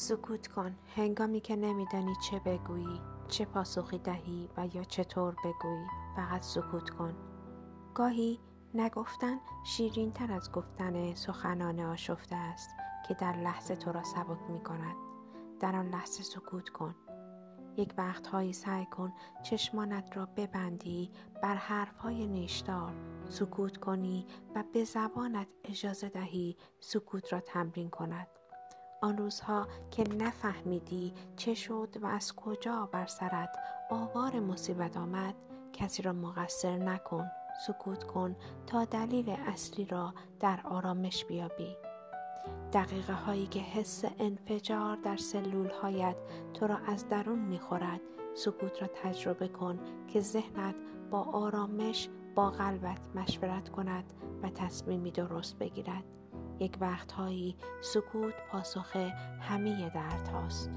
سکوت کن. هنگامی که نمیدانی چه بگویی چه پاسخی دهی و یا چطور بگویی فقط سکوت کن. گاهی نگفتن شیرین تر از گفتن سخنان آشفته است که در لحظه تو را سبک می کند در آن لحظه سکوت کن. یک وقتهایی سعی کن چشمانت را ببندی بر حرفهای نیشدار سکوت کنی و به زبانت اجازه دهی سکوت را تمرین کند. آن روزها که نفهمیدی چه شد و از کجا بر سرت آوار مصیبت آمد کسی را مقصر نکن سکوت کن تا دلیل اصلی را در آرامش بیابی. دقیقه هایی که حس انفجار در سلول هایت تو را از درون می‌خورد سکوت را تجربه کن که ذهنت با آرامش با قلبت مشورت کند و تصمیمی درست بگیرد. یک وقتهایی سکوت پاسخ همه درد هاست.